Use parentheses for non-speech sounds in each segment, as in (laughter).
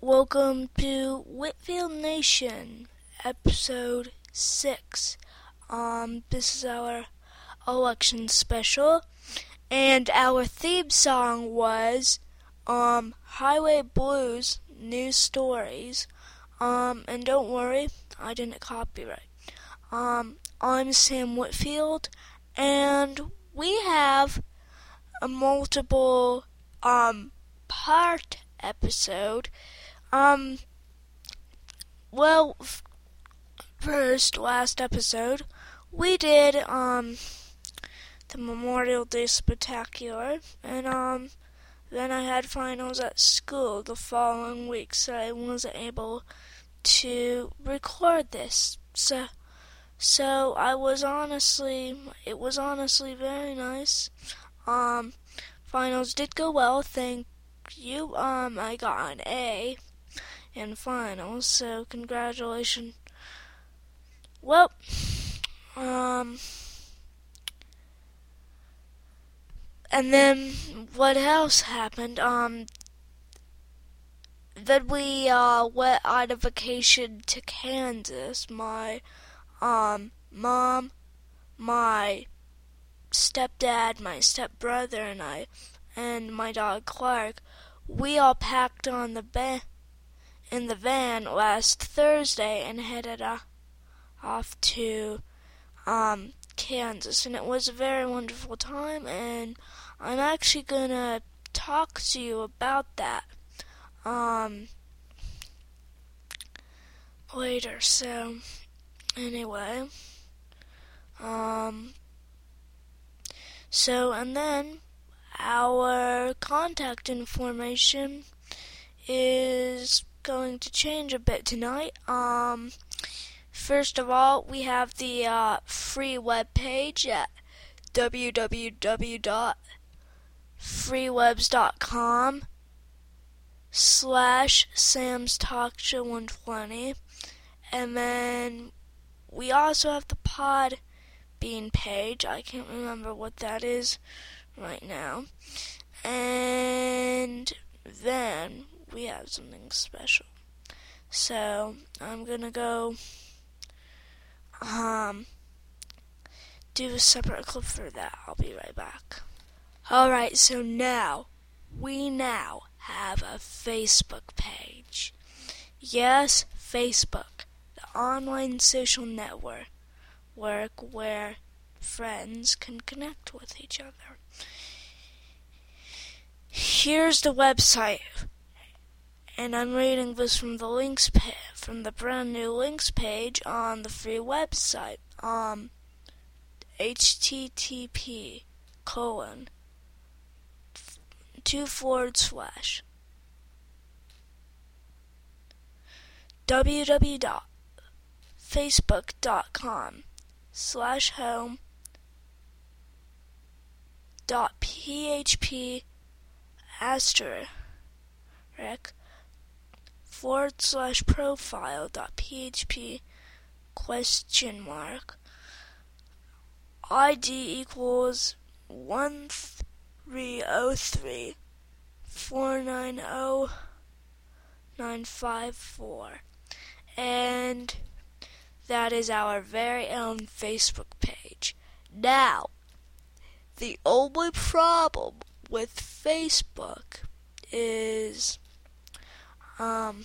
Welcome to Whitfield Nation, episode six. Um, this is our election special, and our theme song was um Highway Blues News Stories. Um, and don't worry, I didn't copyright. Um, I'm Sam Whitfield, and we have a multiple um part episode. Um, well, first last episode we did um the Memorial Day Spectacular, and um then I had finals at school the following week, so I wasn't able to record this. So, so I was honestly, it was honestly very nice. Um, finals did go well, thank you. Um, I got an A in finals, so congratulations. Well, um, and then what else happened? Um, then we uh went on a vacation to Kansas. My um mom, my stepdad, my stepbrother, and I, and my dog Clark, we all packed on the van in the van last Thursday and headed uh, off to um Kansas, and it was a very wonderful time. And I'm actually gonna talk to you about that um later. So anyway, um, so and then our contact information is going to change a bit tonight. Um, first of all, we have the uh, free web page at www.freewebs.com slash Sam's Talk Show 120. And then we also have the Pod Bean page. I can't remember what that is right now. And then we have something special. So I'm gonna go um do a separate clip for that. I'll be right back. Alright, so now we now have a Facebook page. Yes, Facebook, the online social network work where friends can connect with each other. Here's the website, and I'm reading this from the links pa- from the brand new links page on the free website. Um, http colon two forward slash www.facebook.com slash home dot php asterisk forward slash profile dot php question mark id equals one three oh three four nine oh nine five four and that is our very own Facebook page. Now, the only problem with Facebook is um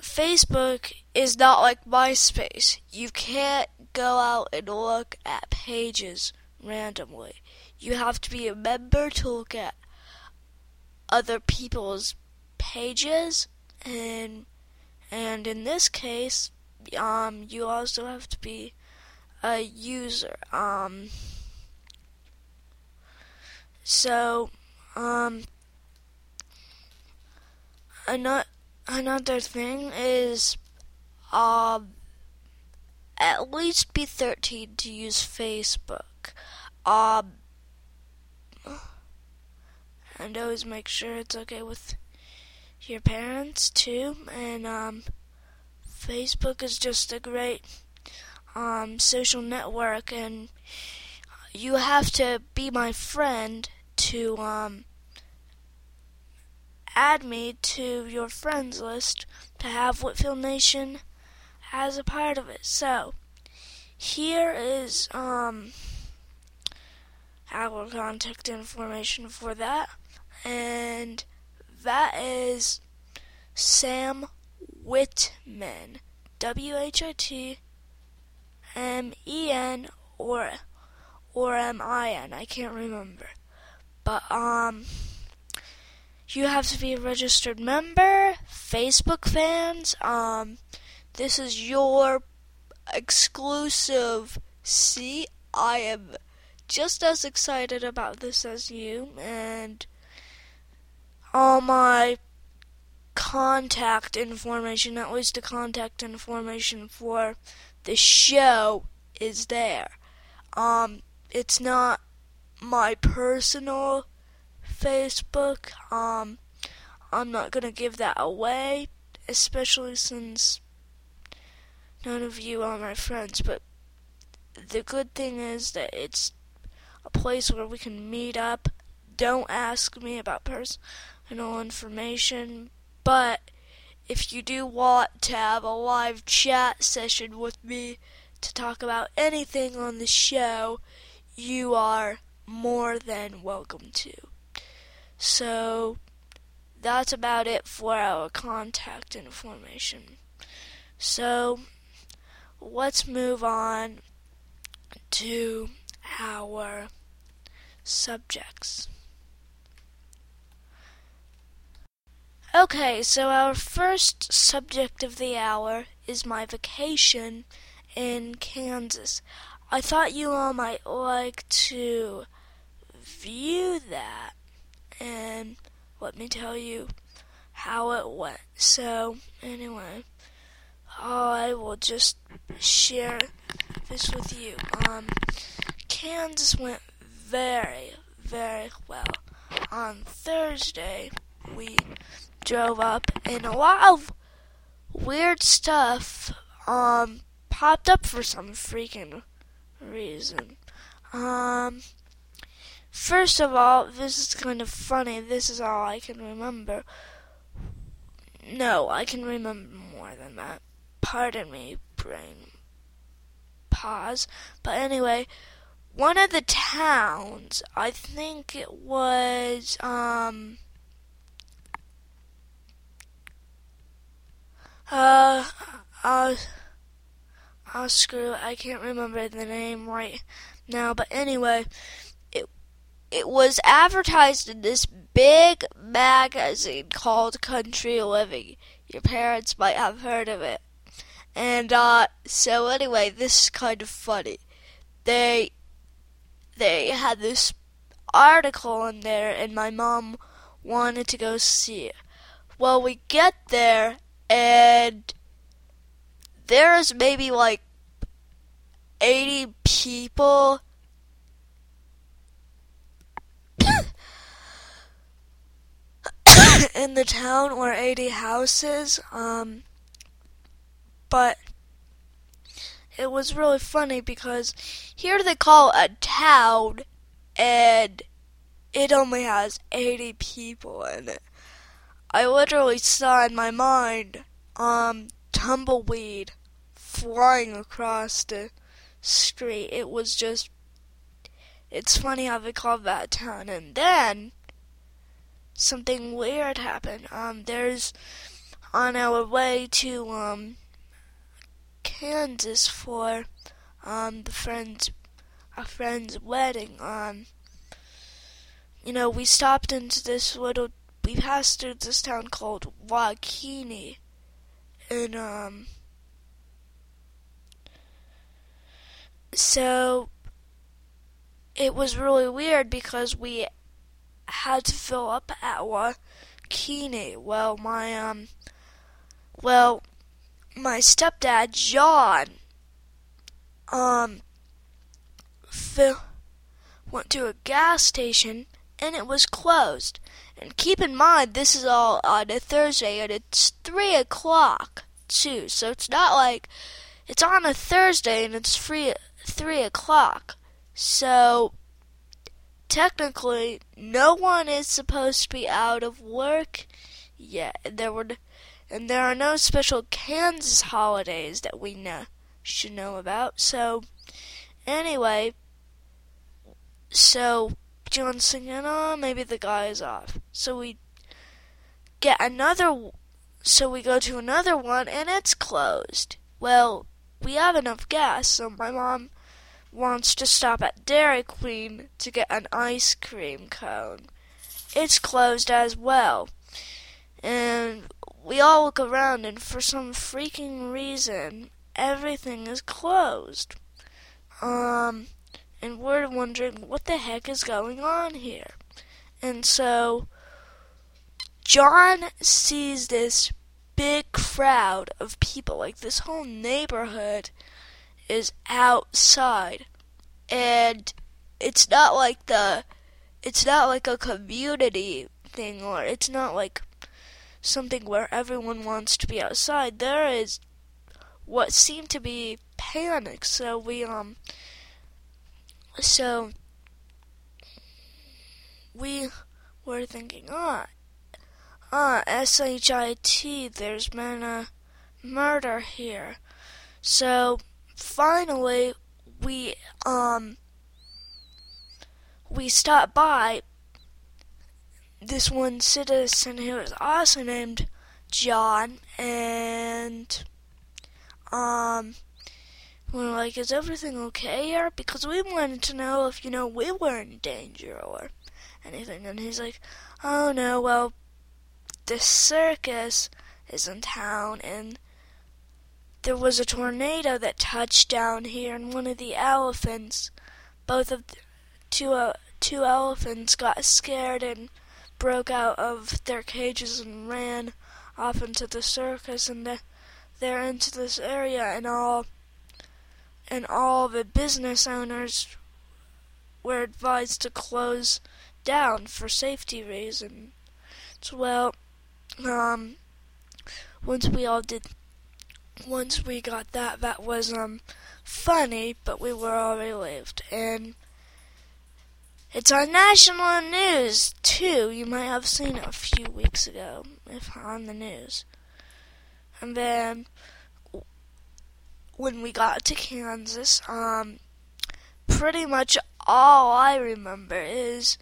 Facebook is not like MySpace. You can't go out and look at pages randomly. You have to be a member to look at other people's pages and and in this case um you also have to be a user um so um another another thing is um at least be 13 to use Facebook um and always make sure it's okay with your parents too. And um, Facebook is just a great um, social network, and you have to be my friend to um, add me to your friends list to have Whitfield Nation as a part of it. So, here is um, our contact information for that. And that is Sam Whitman. W H I T M E N or or M I N. I can't remember. But um you have to be a registered member, Facebook fans. Um this is your exclusive. See, I am just as excited about this as you, and all my contact information, at least the contact information for the show, is there. Um, it's not my personal Facebook. Um, I'm not gonna give that away, especially since none of you are my friends, but the good thing is that it's a place where we can meet up. Don't ask me about personal information, but if you do want to have a live chat session with me to talk about anything on the show, you are more than welcome to. So, that's about it for our contact information. So, let's move on to our subjects. Okay, so our first subject of the hour is my vacation in Kansas. I thought you all might like to view that and let me tell you how it went. So, anyway. I will just share this with you. Um, Kansas went very, very well. On Thursday, we drove up, and a lot of weird stuff um popped up for some freaking reason. Um, first of all, this is kind of funny. This is all I can remember. No, I can remember more than that pardon me, brain pause. But anyway, one of the towns, I think it was, um, uh, uh, oh screw I can't remember the name right now, but anyway, it, was advertised in this big magazine called Country Living. Your parents might have heard of it. And uh, so anyway, this is kind of funny. They they had this article in there, and my mom wanted to go see it. Well, we get there, and there's maybe like 80 people. (coughs) in the town or 80 houses. Um, but it was really funny because here they call a town and it only has 80 people in it. I literally saw in my mind um tumbleweed flying across the street. It was just it's funny how they call that town and then something weird happened. Um there's on our way to um Kansas for um, the friend's a friend's wedding. Um, you know, we stopped into this little. We passed through this town called WaKeeney, and um, so it was really weird because we had to fill up our Waukene. Well, my um, well, my stepdad John um Phil went to a gas station and it was closed. And keep in mind this is all on a Thursday and it's three o'clock too. So it's not like it's on a Thursday and it's free three o'clock. So technically, no one is supposed to be out of work yet. There were, and there are no special Kansas holidays that we know should know about. So, anyway, so John's thinking, oh, maybe the guy is off. So we get another, so we go to another one, and it's closed. Well, we have enough gas, so my mom wants to stop at Dairy Queen to get an ice cream cone. It's closed as well. And we all look around, and for some freaking reason, everything is closed. Um, and we're wondering what the heck is going on here. And so, John sees this big crowd of people, like this whole neighborhood is outside. And it's not like the it's not like a community thing or it's not like something where everyone wants to be outside. There is what seemed to be panic. So we um so we were thinking, ah, ah, S-H-I-T, there's been a murder here. So finally, we, um, we stopped by this one citizen who was also named John, and, um, we are like, is everything okay here? Because we wanted to know if, you know, we were in danger or anything. And he's like, oh no, well, the circus is in town and there was a tornado that touched down here and one of the elephants, both of the, two, uh, two elephants got scared and broke out of their cages and ran off into the circus and the, they're into this area and all and all the business owners were advised to close down for safety reasons. Well, um, once we all did, once we got that, that was um funny, but we were all relieved, and it's on national news too. You might have seen it a few weeks ago, if on the news. And then when we got to Kansas, um, pretty much all I remember is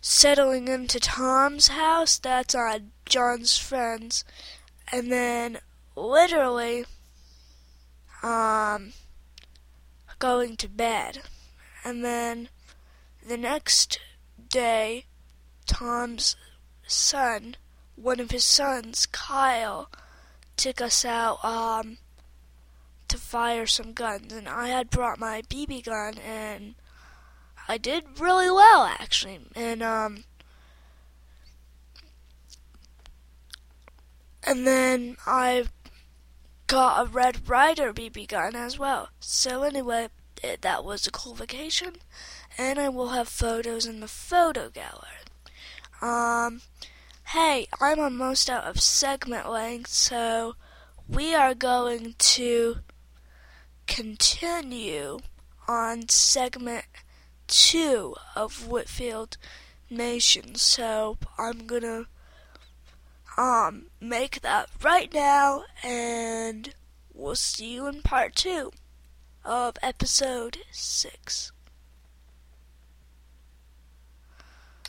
settling into Tom's house, that's on John's friends, and then literally, um, going to bed. And then the next day, Tom's son, one of his sons, Kyle, took us out, um, to fire some guns, and I had brought my BB gun, and I did really well actually, and um, and then I got a Red Ryder BB gun as well. So anyway, it, that was a cool vacation, and I will have photos in the photo gallery. Um, hey, I'm almost out of segment length, so we are going to continue on segment two of Whitfield Nation. So I'm gonna um make that right now and we'll see you in part two of episode six.